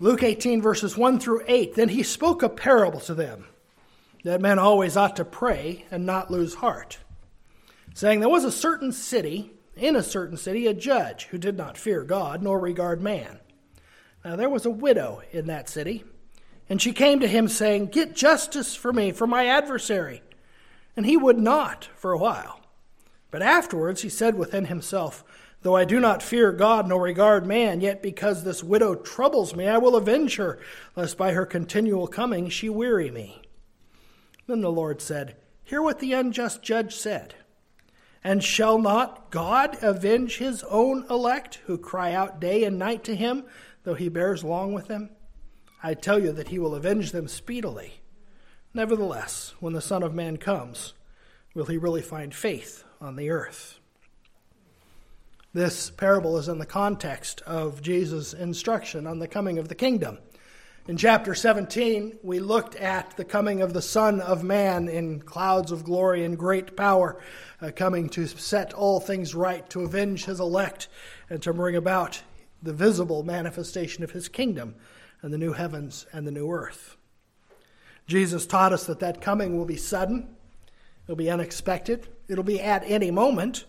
Luke 18, verses 1 through 8. Then he spoke a parable to them that men always ought to pray and not lose heart, saying, There was a certain city, in a certain city, a judge who did not fear God nor regard man. Now there was a widow in that city, and she came to him, saying, Get justice for me, for my adversary. And he would not for a while. But afterwards he said within himself, Though I do not fear God nor regard man, yet because this widow troubles me, I will avenge her, lest by her continual coming she weary me. Then the Lord said, Hear what the unjust judge said. And shall not God avenge his own elect, who cry out day and night to him, though he bears long with them? I tell you that he will avenge them speedily. Nevertheless, when the Son of Man comes, will he really find faith on the earth? This parable is in the context of Jesus' instruction on the coming of the kingdom. In chapter 17, we looked at the coming of the Son of Man in clouds of glory and great power, uh, coming to set all things right, to avenge his elect, and to bring about the visible manifestation of his kingdom and the new heavens and the new earth. Jesus taught us that that coming will be sudden, it'll be unexpected, it'll be at any moment.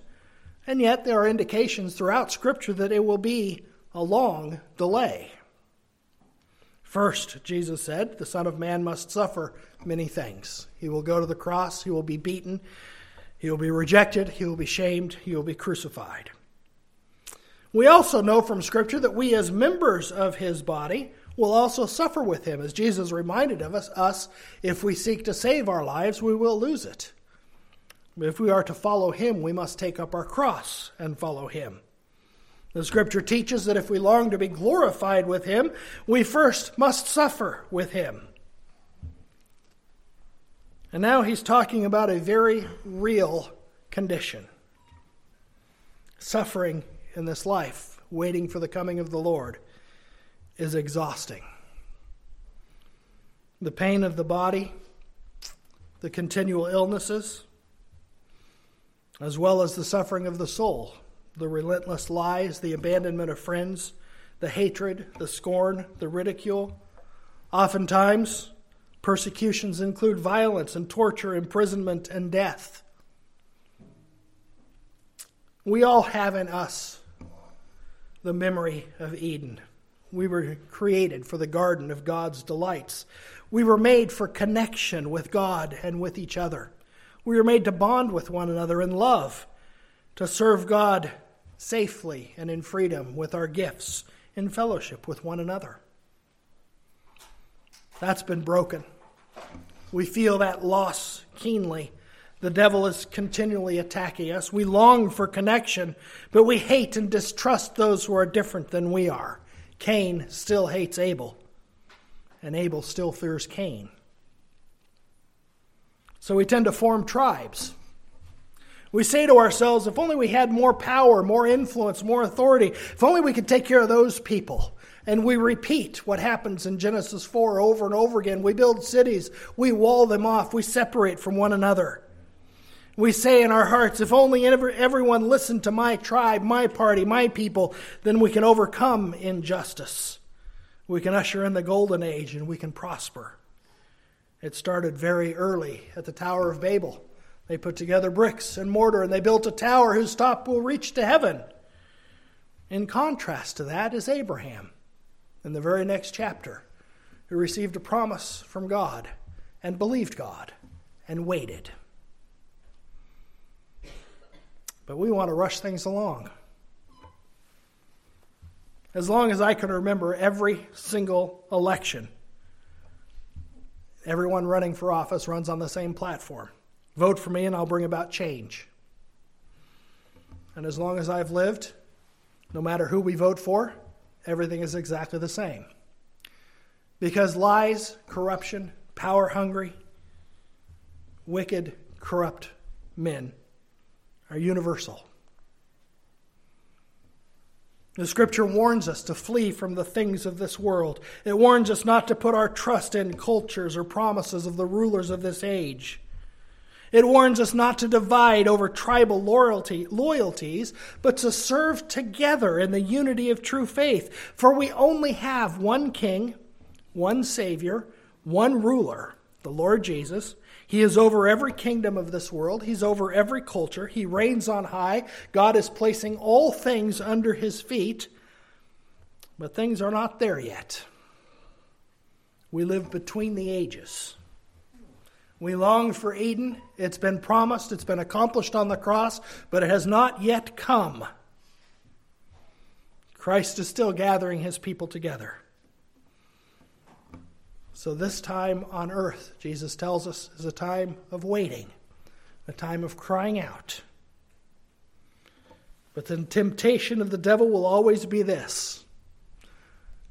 And yet, there are indications throughout Scripture that it will be a long delay. First, Jesus said, the Son of Man must suffer many things. He will go to the cross, he will be beaten, he will be rejected, he will be shamed, he will be crucified. We also know from Scripture that we, as members of his body, will also suffer with him. As Jesus reminded of us, us, if we seek to save our lives, we will lose it. If we are to follow him, we must take up our cross and follow him. The scripture teaches that if we long to be glorified with him, we first must suffer with him. And now he's talking about a very real condition suffering in this life, waiting for the coming of the Lord, is exhausting. The pain of the body, the continual illnesses, as well as the suffering of the soul, the relentless lies, the abandonment of friends, the hatred, the scorn, the ridicule. Oftentimes, persecutions include violence and torture, imprisonment, and death. We all have in us the memory of Eden. We were created for the garden of God's delights. We were made for connection with God and with each other. We are made to bond with one another in love, to serve God safely and in freedom with our gifts, in fellowship with one another. That's been broken. We feel that loss keenly. The devil is continually attacking us. We long for connection, but we hate and distrust those who are different than we are. Cain still hates Abel, and Abel still fears Cain. So we tend to form tribes. We say to ourselves, if only we had more power, more influence, more authority, if only we could take care of those people. And we repeat what happens in Genesis 4 over and over again. We build cities, we wall them off, we separate from one another. We say in our hearts, if only everyone listened to my tribe, my party, my people, then we can overcome injustice. We can usher in the golden age and we can prosper. It started very early at the Tower of Babel. They put together bricks and mortar and they built a tower whose top will reach to heaven. In contrast to that is Abraham in the very next chapter, who received a promise from God and believed God and waited. But we want to rush things along. As long as I can remember every single election, Everyone running for office runs on the same platform. Vote for me and I'll bring about change. And as long as I've lived, no matter who we vote for, everything is exactly the same. Because lies, corruption, power hungry, wicked, corrupt men are universal. The scripture warns us to flee from the things of this world. It warns us not to put our trust in cultures or promises of the rulers of this age. It warns us not to divide over tribal loyalty, loyalties, but to serve together in the unity of true faith. For we only have one king, one Savior, one ruler, the Lord Jesus. He is over every kingdom of this world. He's over every culture. He reigns on high. God is placing all things under his feet. But things are not there yet. We live between the ages. We long for Eden. It's been promised, it's been accomplished on the cross, but it has not yet come. Christ is still gathering his people together. So, this time on earth, Jesus tells us, is a time of waiting, a time of crying out. But the temptation of the devil will always be this.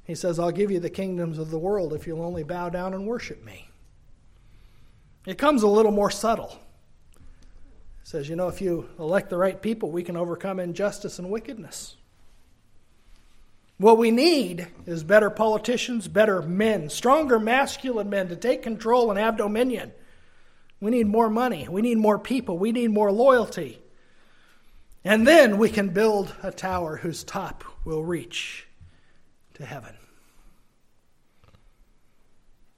He says, I'll give you the kingdoms of the world if you'll only bow down and worship me. It comes a little more subtle. It says, you know, if you elect the right people, we can overcome injustice and wickedness. What we need is better politicians, better men, stronger masculine men to take control and have dominion. We need more money. We need more people. We need more loyalty. And then we can build a tower whose top will reach to heaven.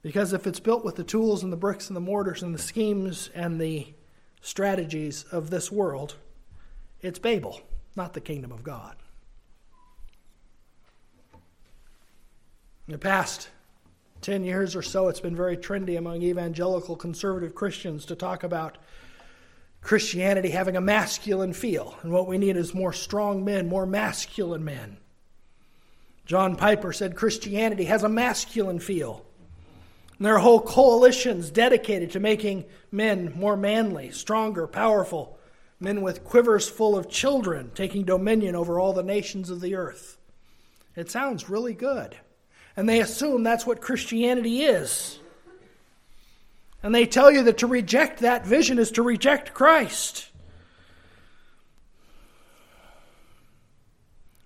Because if it's built with the tools and the bricks and the mortars and the schemes and the strategies of this world, it's Babel, not the kingdom of God. In the past 10 years or so, it's been very trendy among evangelical conservative Christians to talk about Christianity having a masculine feel. And what we need is more strong men, more masculine men. John Piper said Christianity has a masculine feel. And there are whole coalitions dedicated to making men more manly, stronger, powerful, men with quivers full of children taking dominion over all the nations of the earth. It sounds really good and they assume that's what Christianity is. And they tell you that to reject that vision is to reject Christ.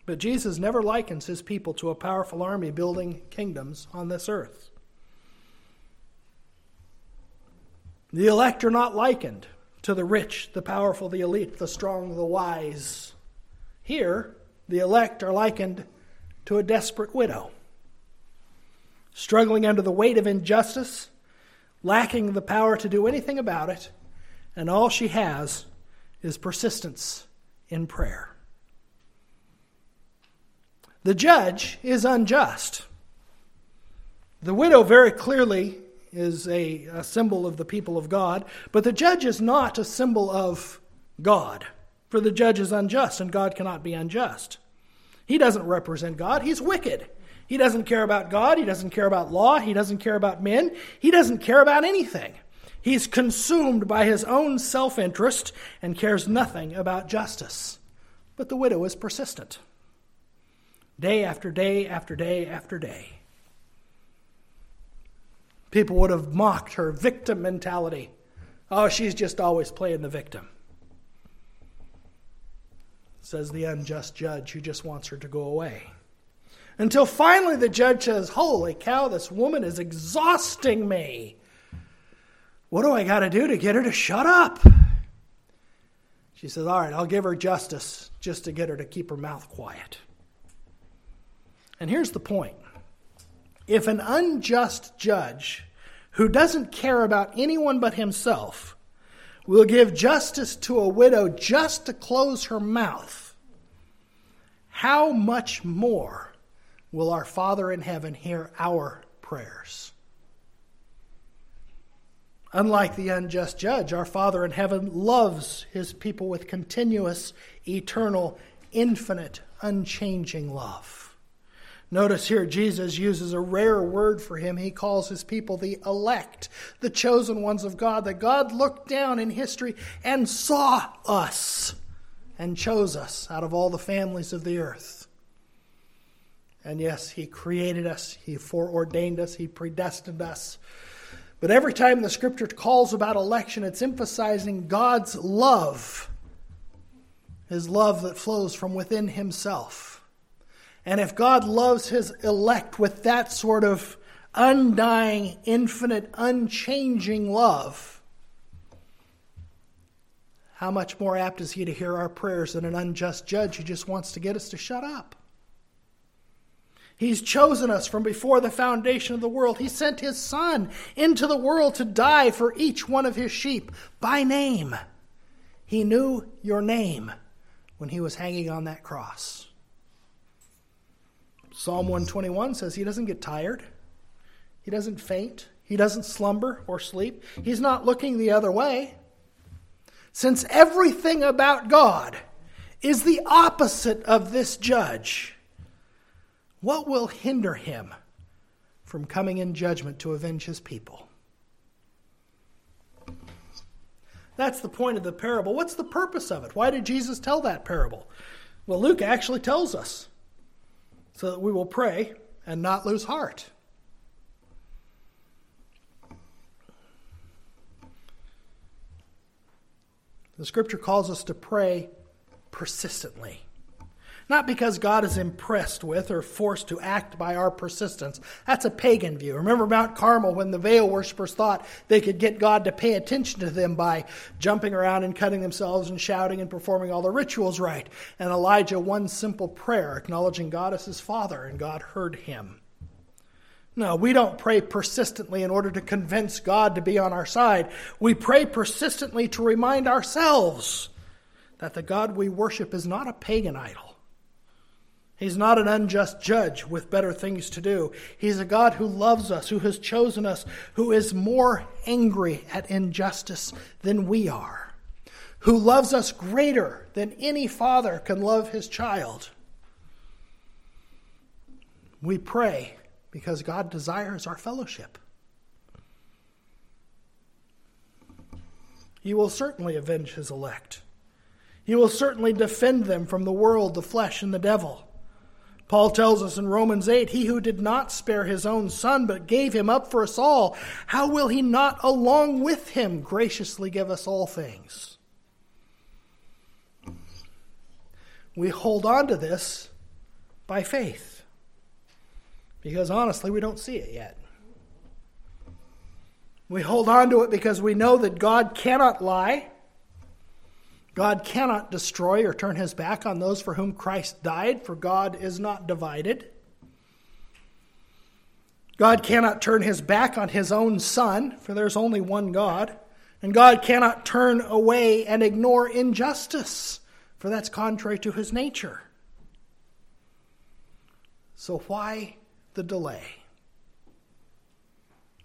But Jesus never likens his people to a powerful army building kingdoms on this earth. The elect are not likened to the rich, the powerful, the elite, the strong, the wise. Here, the elect are likened to a desperate widow struggling under the weight of injustice, lacking the power to do anything about it, and all she has is persistence in prayer. The judge is unjust. The widow very clearly is a, a, symbol of the people of God, but the judge is not a symbol of God, for the judge is unjust, and God cannot be unjust. He doesn't represent God, he's wicked. He doesn't care about God. He doesn't care about law. He doesn't care about men. He doesn't care about anything. He's consumed by his own self interest and cares nothing about justice. But the widow is persistent. Day after day after day after day. People would have mocked her victim mentality. Oh, she's just always playing the victim. Says the unjust judge who just wants her to go away. Until finally the judge says, Holy cow, this woman is exhausting me. What do I got to do to get her to shut up? She says, All right, I'll give her justice just to get her to keep her mouth quiet. And here's the point if an unjust judge who doesn't care about anyone but himself will give justice to a widow just to close her mouth, how much more will our Father in heaven hear our prayers. Unlike the unjust judge, our Father in heaven loves his people with continuous, eternal, infinite, unchanging love. Notice here, Jesus uses a rare word for him. He calls his people the elect, the chosen ones of God, that God looked down in history and saw us and chose us out of all the families of the earth. And yes, He created us, He foreordained us, He predestined us. But every time the scripture calls about election, it's emphasizing God's love, His love that flows from within Himself. And if God loves His elect with that sort of undying, infinite, unchanging love, how much more apt is he to hear our prayers than an unjust judge who just wants to get us to shut up? He's chosen us from before the foundation of the world. He sent his Son into the world to die for each one of his sheep by name. He knew your name when he was hanging on that cross. Psalm 121 says he doesn't get tired, he doesn't faint, he doesn't slumber or sleep, he's not looking the other way. Since everything about God is the opposite of this judge, what will hinder him from coming in judgment to avenge his people? That's the point of the parable. What's the purpose of it? Why did Jesus tell that parable? Well, Luke actually tells us so that we will pray and not lose heart. The scripture calls us to pray persistently. Not because God is impressed with or forced to act by our persistence. That's a pagan view. Remember Mount Carmel when the Baal worshippers thought they could get God to pay attention to them by jumping around and cutting themselves and shouting and performing all the rituals right. And Elijah, one simple prayer, acknowledging God as his father, and God heard him. No, we don't pray persistently in order to convince God to be on our side. We pray persistently to remind ourselves that the God we worship is not a pagan idol. He's not an unjust judge with better things to do. He's a God who loves us, who has chosen us, who is more angry at injustice than we are, who loves us greater than any father can love his child. We pray because God desires our fellowship. He will certainly avenge his elect. He will certainly defend them from the world, the flesh, and the devil. Paul tells us in Romans 8 He who did not spare his own son, but gave him up for us all, how will he not along with him graciously give us all things? We hold on to this by faith. Because honestly, we don't see it yet. We hold on to it because we know that God cannot lie. God cannot destroy or turn his back on those for whom Christ died, for God is not divided. God cannot turn his back on his own Son, for there's only one God. And God cannot turn away and ignore injustice, for that's contrary to his nature. So, why the delay?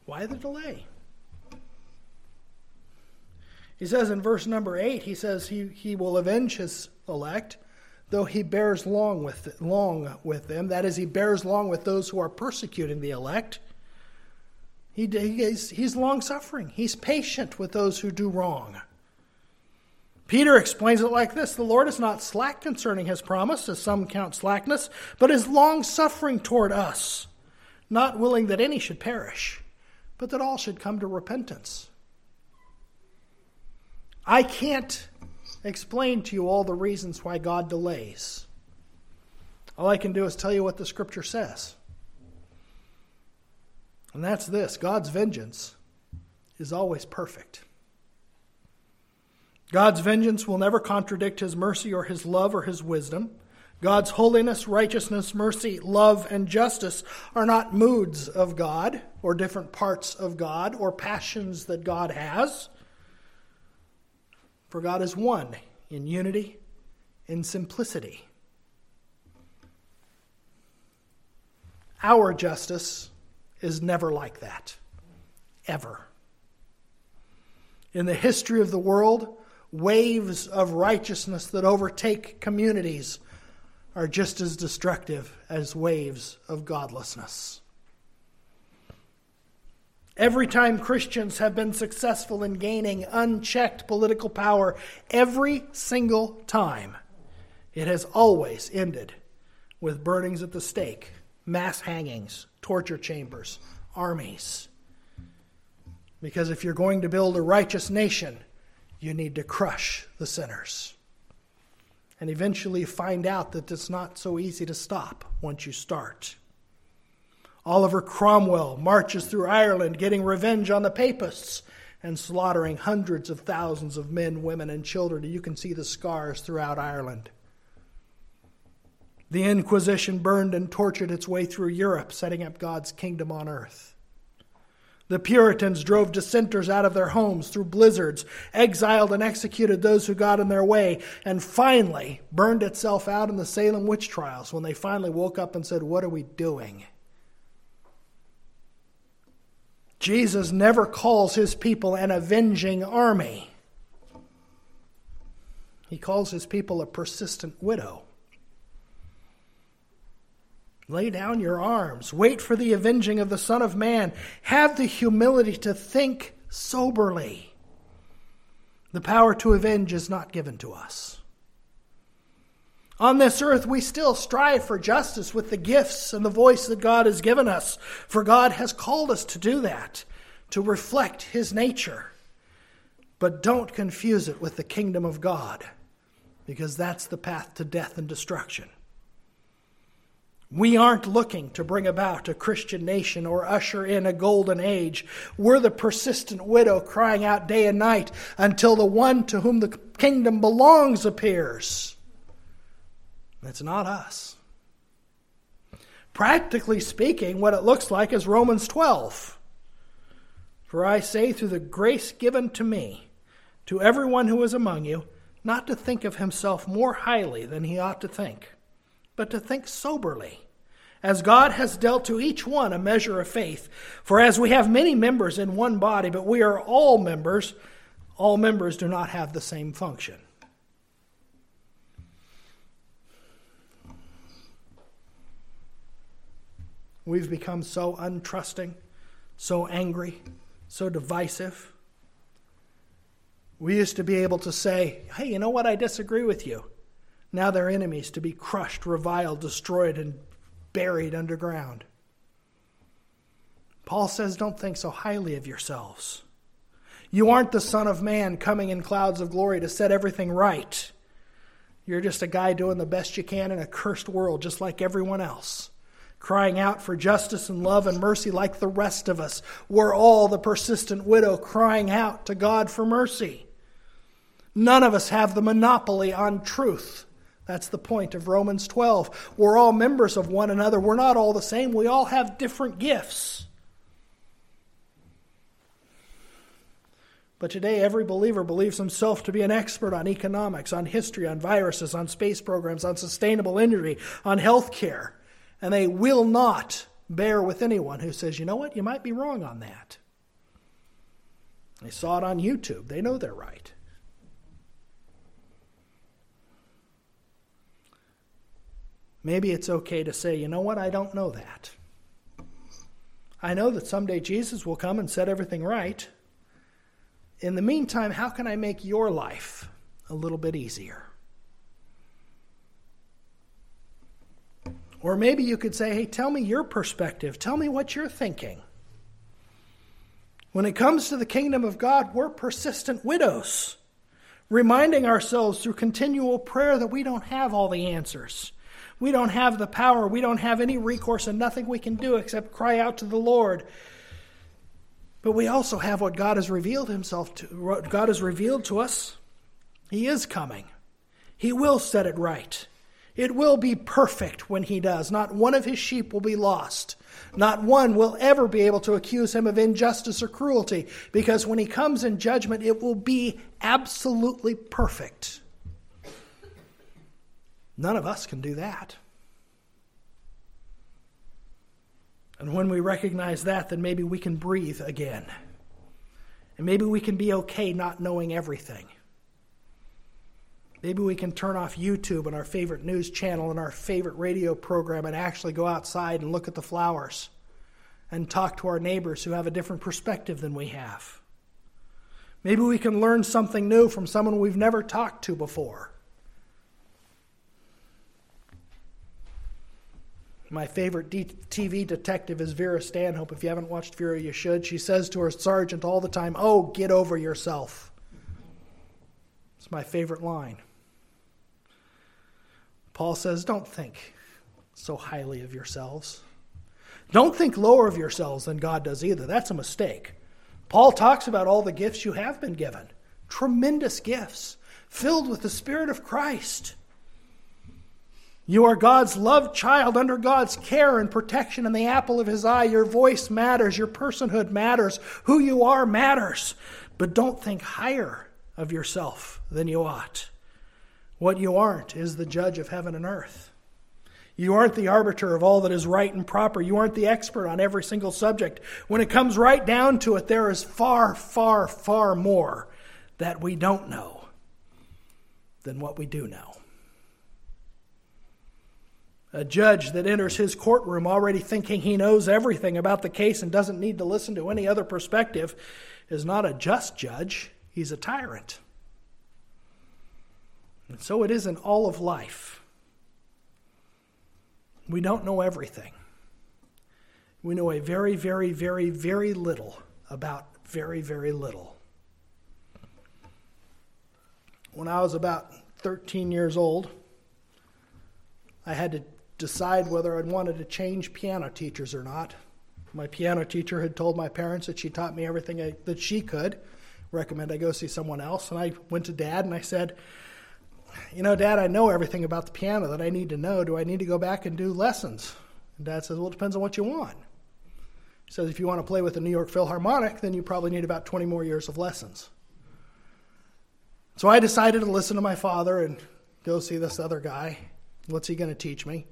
Why the delay? He says in verse number 8, he says he, he will avenge his elect, though he bears long with, long with them. That is, he bears long with those who are persecuting the elect. He, he's, he's long suffering, he's patient with those who do wrong. Peter explains it like this The Lord is not slack concerning his promise, as some count slackness, but is long suffering toward us, not willing that any should perish, but that all should come to repentance. I can't explain to you all the reasons why God delays. All I can do is tell you what the scripture says. And that's this God's vengeance is always perfect. God's vengeance will never contradict his mercy or his love or his wisdom. God's holiness, righteousness, mercy, love, and justice are not moods of God or different parts of God or passions that God has. For God is one in unity, in simplicity. Our justice is never like that, ever. In the history of the world, waves of righteousness that overtake communities are just as destructive as waves of godlessness. Every time Christians have been successful in gaining unchecked political power, every single time, it has always ended with burnings at the stake, mass hangings, torture chambers, armies. Because if you're going to build a righteous nation, you need to crush the sinners. And eventually find out that it's not so easy to stop once you start. Oliver Cromwell marches through Ireland getting revenge on the papists and slaughtering hundreds of thousands of men, women, and children. You can see the scars throughout Ireland. The Inquisition burned and tortured its way through Europe, setting up God's kingdom on earth. The Puritans drove dissenters out of their homes through blizzards, exiled and executed those who got in their way, and finally burned itself out in the Salem witch trials when they finally woke up and said, What are we doing? Jesus never calls his people an avenging army. He calls his people a persistent widow. Lay down your arms. Wait for the avenging of the Son of Man. Have the humility to think soberly. The power to avenge is not given to us. On this earth, we still strive for justice with the gifts and the voice that God has given us, for God has called us to do that, to reflect His nature. But don't confuse it with the kingdom of God, because that's the path to death and destruction. We aren't looking to bring about a Christian nation or usher in a golden age. We're the persistent widow crying out day and night until the one to whom the kingdom belongs appears. That's not us. Practically speaking, what it looks like is Romans 12. For I say, through the grace given to me, to everyone who is among you, not to think of himself more highly than he ought to think but to think soberly, as God has dealt to each one a measure of faith. For as we have many members in one body, but we are all members, all members do not have the same function. We've become so untrusting, so angry, so divisive. We used to be able to say, hey, you know what? I disagree with you. Now they're enemies to be crushed, reviled, destroyed, and buried underground. Paul says, Don't think so highly of yourselves. You aren't the Son of Man coming in clouds of glory to set everything right. You're just a guy doing the best you can in a cursed world, just like everyone else, crying out for justice and love and mercy like the rest of us. We're all the persistent widow crying out to God for mercy. None of us have the monopoly on truth. That's the point of Romans 12. We're all members of one another. We're not all the same. We all have different gifts. But today, every believer believes himself to be an expert on economics, on history, on viruses, on space programs, on sustainable energy, on health care. And they will not bear with anyone who says, you know what, you might be wrong on that. They saw it on YouTube. They know they're right. maybe it's okay to say, you know what, I don't know that. I know that someday Jesus will come and set everything right. In the meantime, how can I make your life a little bit easier? Or maybe you could say, hey, tell me your perspective. Tell me what you're thinking. When it comes to the kingdom of God, we're persistent widows, reminding ourselves through continual prayer that we don't have all the answers. We don't have the power. We don't have any recourse and nothing we can do except cry out to the Lord. But we also have what God has revealed himself to what God has revealed to us. He is coming. He will set it right. It will be perfect when he does. Not one of his sheep will be lost. Not one will ever be able to accuse him of injustice or cruelty, because when he comes in judgment, it will be absolutely perfect. None of us can do that. And when we recognize that, then maybe we can breathe again. And maybe we can be okay not knowing everything. Maybe we can turn off YouTube and our favorite news channel and our favorite radio program and actually go outside and look at the flowers and talk to our neighbors who have a different perspective than we have. Maybe we can learn something new from someone we've never talked to before. My favorite D- TV detective is Vera Stanhope. If you haven't watched Vera, you should. She says to her sergeant all the time, Oh, get over yourself. It's my favorite line. Paul says, Don't think so highly of yourselves. Don't think lower of yourselves than God does either. That's a mistake. Paul talks about all the gifts you have been given tremendous gifts, filled with the Spirit of Christ. You are God's loved child under God's care and protection and the apple of his eye. Your voice matters. Your personhood matters. Who you are matters. But don't think higher of yourself than you ought. What you aren't is the judge of heaven and earth. You aren't the arbiter of all that is right and proper. You aren't the expert on every single subject. When it comes right down to it, there is far, far, far more that we don't know than what we do know. A judge that enters his courtroom already thinking he knows everything about the case and doesn't need to listen to any other perspective is not a just judge, he's a tyrant. And so it is in all of life. We don't know everything. We know a very, very, very, very little about very, very little. When I was about 13 years old, I had to decide whether I'd wanted to change piano teachers or not. My piano teacher had told my parents that she taught me everything I, that she could. Recommend I go see someone else. And I went to dad and I said, You know, dad, I know everything about the piano that I need to know. Do I need to go back and do lessons? And dad says, Well, it depends on what you want. He says, If you want to play with the New York Philharmonic, then you probably need about 20 more years of lessons. So I decided to listen to my father and go see this other guy. What's he going to teach me?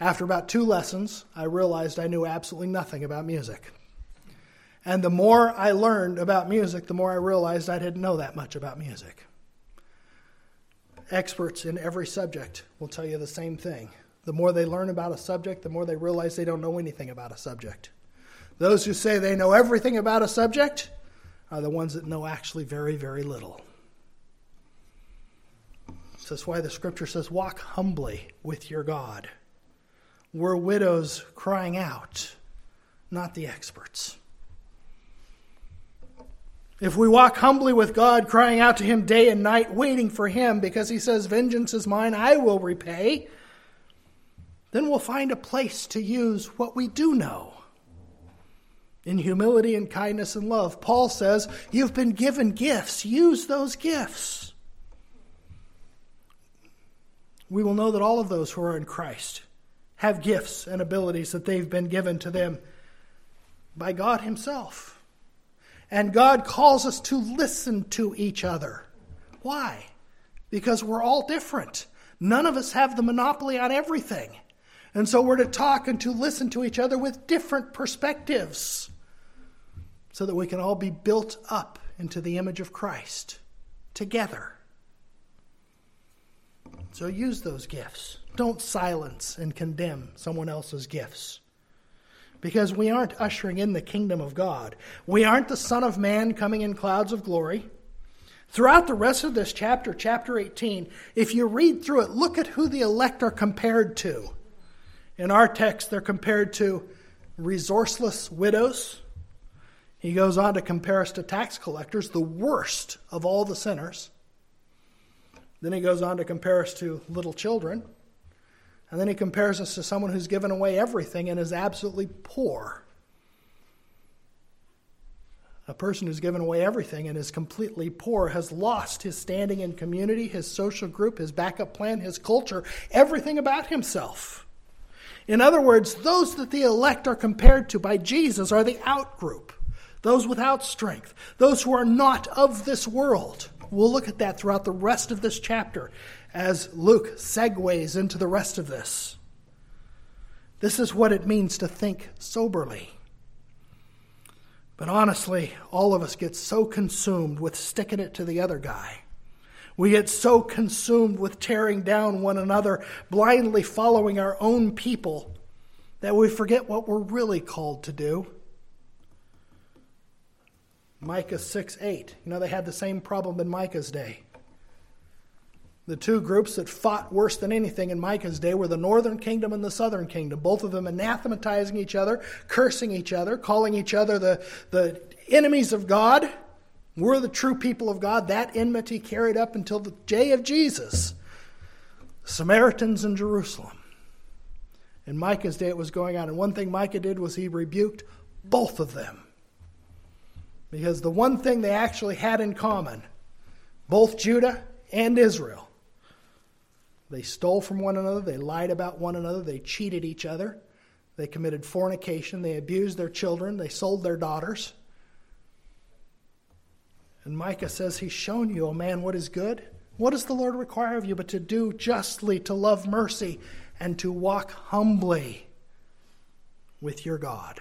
After about two lessons, I realized I knew absolutely nothing about music. And the more I learned about music, the more I realized I didn't know that much about music. Experts in every subject will tell you the same thing. The more they learn about a subject, the more they realize they don't know anything about a subject. Those who say they know everything about a subject are the ones that know actually very, very little. That's why the scripture says, Walk humbly with your God We're widows crying out, not the experts. If we walk humbly with God, crying out to Him day and night, waiting for Him because He says, Vengeance is mine, I will repay, then we'll find a place to use what we do know. In humility and kindness and love, Paul says, You've been given gifts, use those gifts. We will know that all of those who are in Christ have gifts and abilities that they've been given to them by God Himself. And God calls us to listen to each other. Why? Because we're all different. None of us have the monopoly on everything. And so we're to talk and to listen to each other with different perspectives so that we can all be built up into the image of Christ together. So use those gifts. Don't silence and condemn someone else's gifts. Because we aren't ushering in the kingdom of God. We aren't the Son of Man coming in clouds of glory. Throughout the rest of this chapter, chapter 18, if you read through it, look at who the elect are compared to. In our text, they're compared to resourceless widows. He goes on to compare us to tax collectors, the worst of all the sinners. Then he goes on to compare us to little children. And then he compares us to someone who's given away everything and is absolutely poor. A person who's given away everything and is completely poor has lost his standing in community, his social group, his backup plan, his culture, everything about himself. In other words, those that the elect are compared to by Jesus are the out group, those without strength, those who are not of this world. We'll look at that throughout the rest of this chapter as Luke segues into the rest of this. This is what it means to think soberly. But honestly, all of us get so consumed with sticking it to the other guy. We get so consumed with tearing down one another, blindly following our own people, that we forget what we're really called to do. Micah 6 8. You know, they had the same problem in Micah's day. The two groups that fought worse than anything in Micah's day were the northern kingdom and the southern kingdom, both of them anathematizing each other, cursing each other, calling each other the, the enemies of God. We're the true people of God. That enmity carried up until the day of Jesus. Samaritans in Jerusalem. In Micah's day, it was going on. And one thing Micah did was he rebuked both of them. Because the one thing they actually had in common, both Judah and Israel, they stole from one another, they lied about one another, they cheated each other, they committed fornication, they abused their children, they sold their daughters. And Micah says, He's shown you, O man, what is good. What does the Lord require of you but to do justly, to love mercy, and to walk humbly with your God?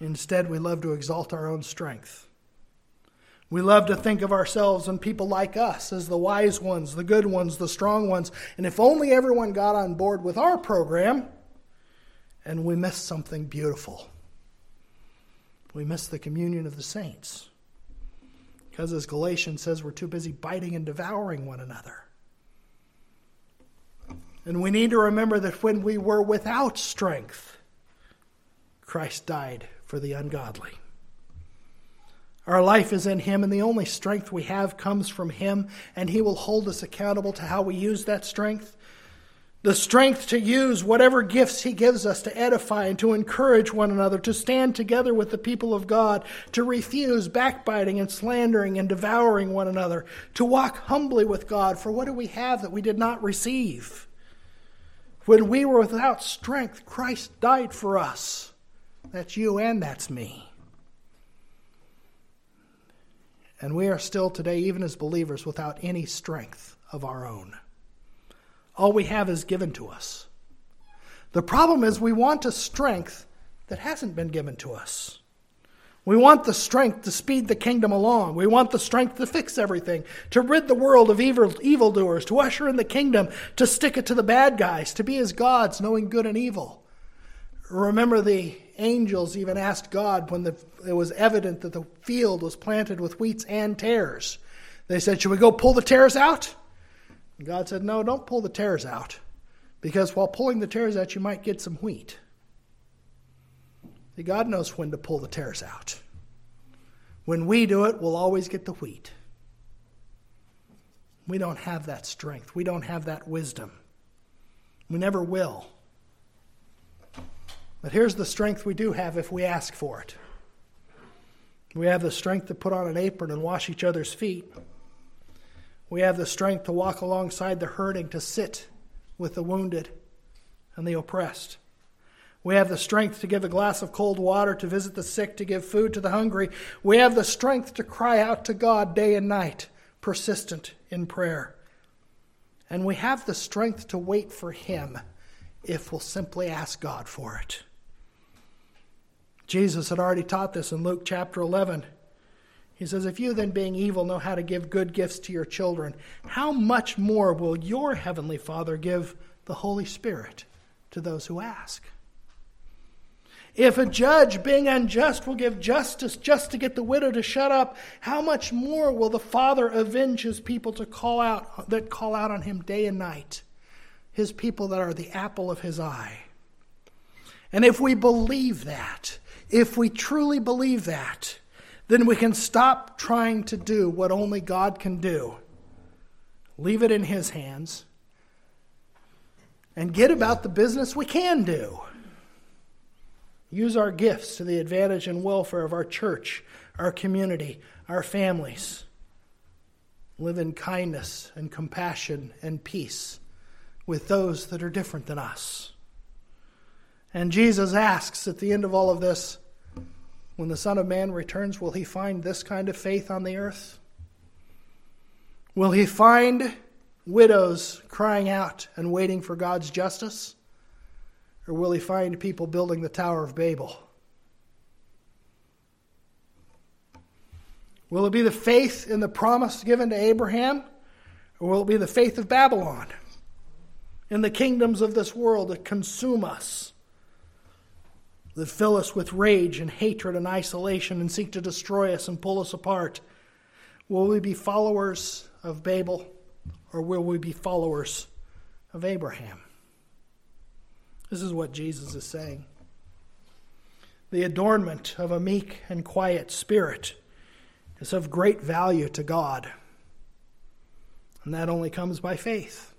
Instead, we love to exalt our own strength. We love to think of ourselves and people like us as the wise ones, the good ones, the strong ones. And if only everyone got on board with our program, and we miss something beautiful. We miss the communion of the saints. Because as Galatians says, we're too busy biting and devouring one another. And we need to remember that when we were without strength, Christ died for the ungodly. Our life is in Him, and the only strength we have comes from Him, and He will hold us accountable to how we use that strength. The strength to use whatever gifts He gives us to edify and to encourage one another, to stand together with the people of God, to refuse backbiting and slandering and devouring one another, to walk humbly with God. For what do we have that we did not receive? When we were without strength, Christ died for us. That's you and that's me. And we are still today, even as believers, without any strength of our own. All we have is given to us. The problem is we want a strength that hasn't been given to us. We want the strength to speed the kingdom along. We want the strength to fix everything, to rid the world of evil, evildoers, to usher in the kingdom, to stick it to the bad guys, to be as gods, knowing good and evil. Remember, the angels even asked God when the, it was evident that the field was planted with wheats and tares. They said, Should we go pull the tares out? And God said, No, don't pull the tares out, because while pulling the tares out, you might get some wheat. See, God knows when to pull the tares out. When we do it, we'll always get the wheat. We don't have that strength. We don't have that wisdom. We never will. But here's the strength we do have if we ask for it. We have the strength to put on an apron and wash each other's feet. We have the strength to walk alongside the hurting, to sit with the wounded and the oppressed. We have the strength to give a glass of cold water, to visit the sick, to give food to the hungry. We have the strength to cry out to God day and night, persistent in prayer. And we have the strength to wait for Him if we'll simply ask God for it. Jesus had already taught this in Luke chapter 11. He says, If you then, being evil, know how to give good gifts to your children, how much more will your heavenly Father give the Holy Spirit to those who ask? If a judge, being unjust, will give justice just to get the widow to shut up, how much more will the Father avenge his people to call out that call out on him day and night? His people that are the apple of his eye. And if we believe that, if we truly believe that, then we can stop trying to do what only God can do. Leave it in His hands and get about the business we can do. Use our gifts to the advantage and welfare of our church, our community, our families. Live in kindness and compassion and peace with those that are different than us. And Jesus asks at the end of all of this when the Son of Man returns, will he find this kind of faith on the earth? Will he find widows crying out and waiting for God's justice? Or will he find people building the Tower of Babel? Will it be the faith in the promise given to Abraham? Or will it be the faith of Babylon in the kingdoms of this world that consume us? That fill us with rage and hatred and isolation and seek to destroy us and pull us apart? Will we be followers of Babel or will we be followers of Abraham? This is what Jesus is saying. The adornment of a meek and quiet spirit is of great value to God, and that only comes by faith.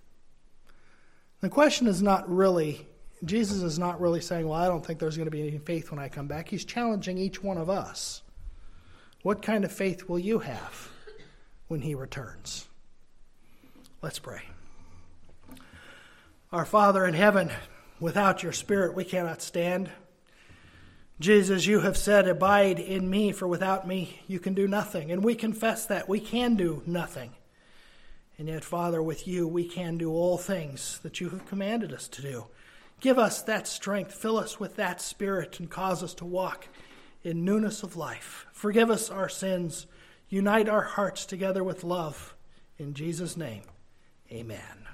The question is not really Jesus is not really saying, Well, I don't think there's going to be any faith when I come back. He's challenging each one of us. What kind of faith will you have when he returns? Let's pray. Our Father in heaven, without your Spirit we cannot stand. Jesus, you have said, Abide in me, for without me you can do nothing. And we confess that we can do nothing. And yet, Father, with you we can do all things that you have commanded us to do. Give us that strength, fill us with that spirit, and cause us to walk in newness of life. Forgive us our sins, unite our hearts together with love. In Jesus' name, amen.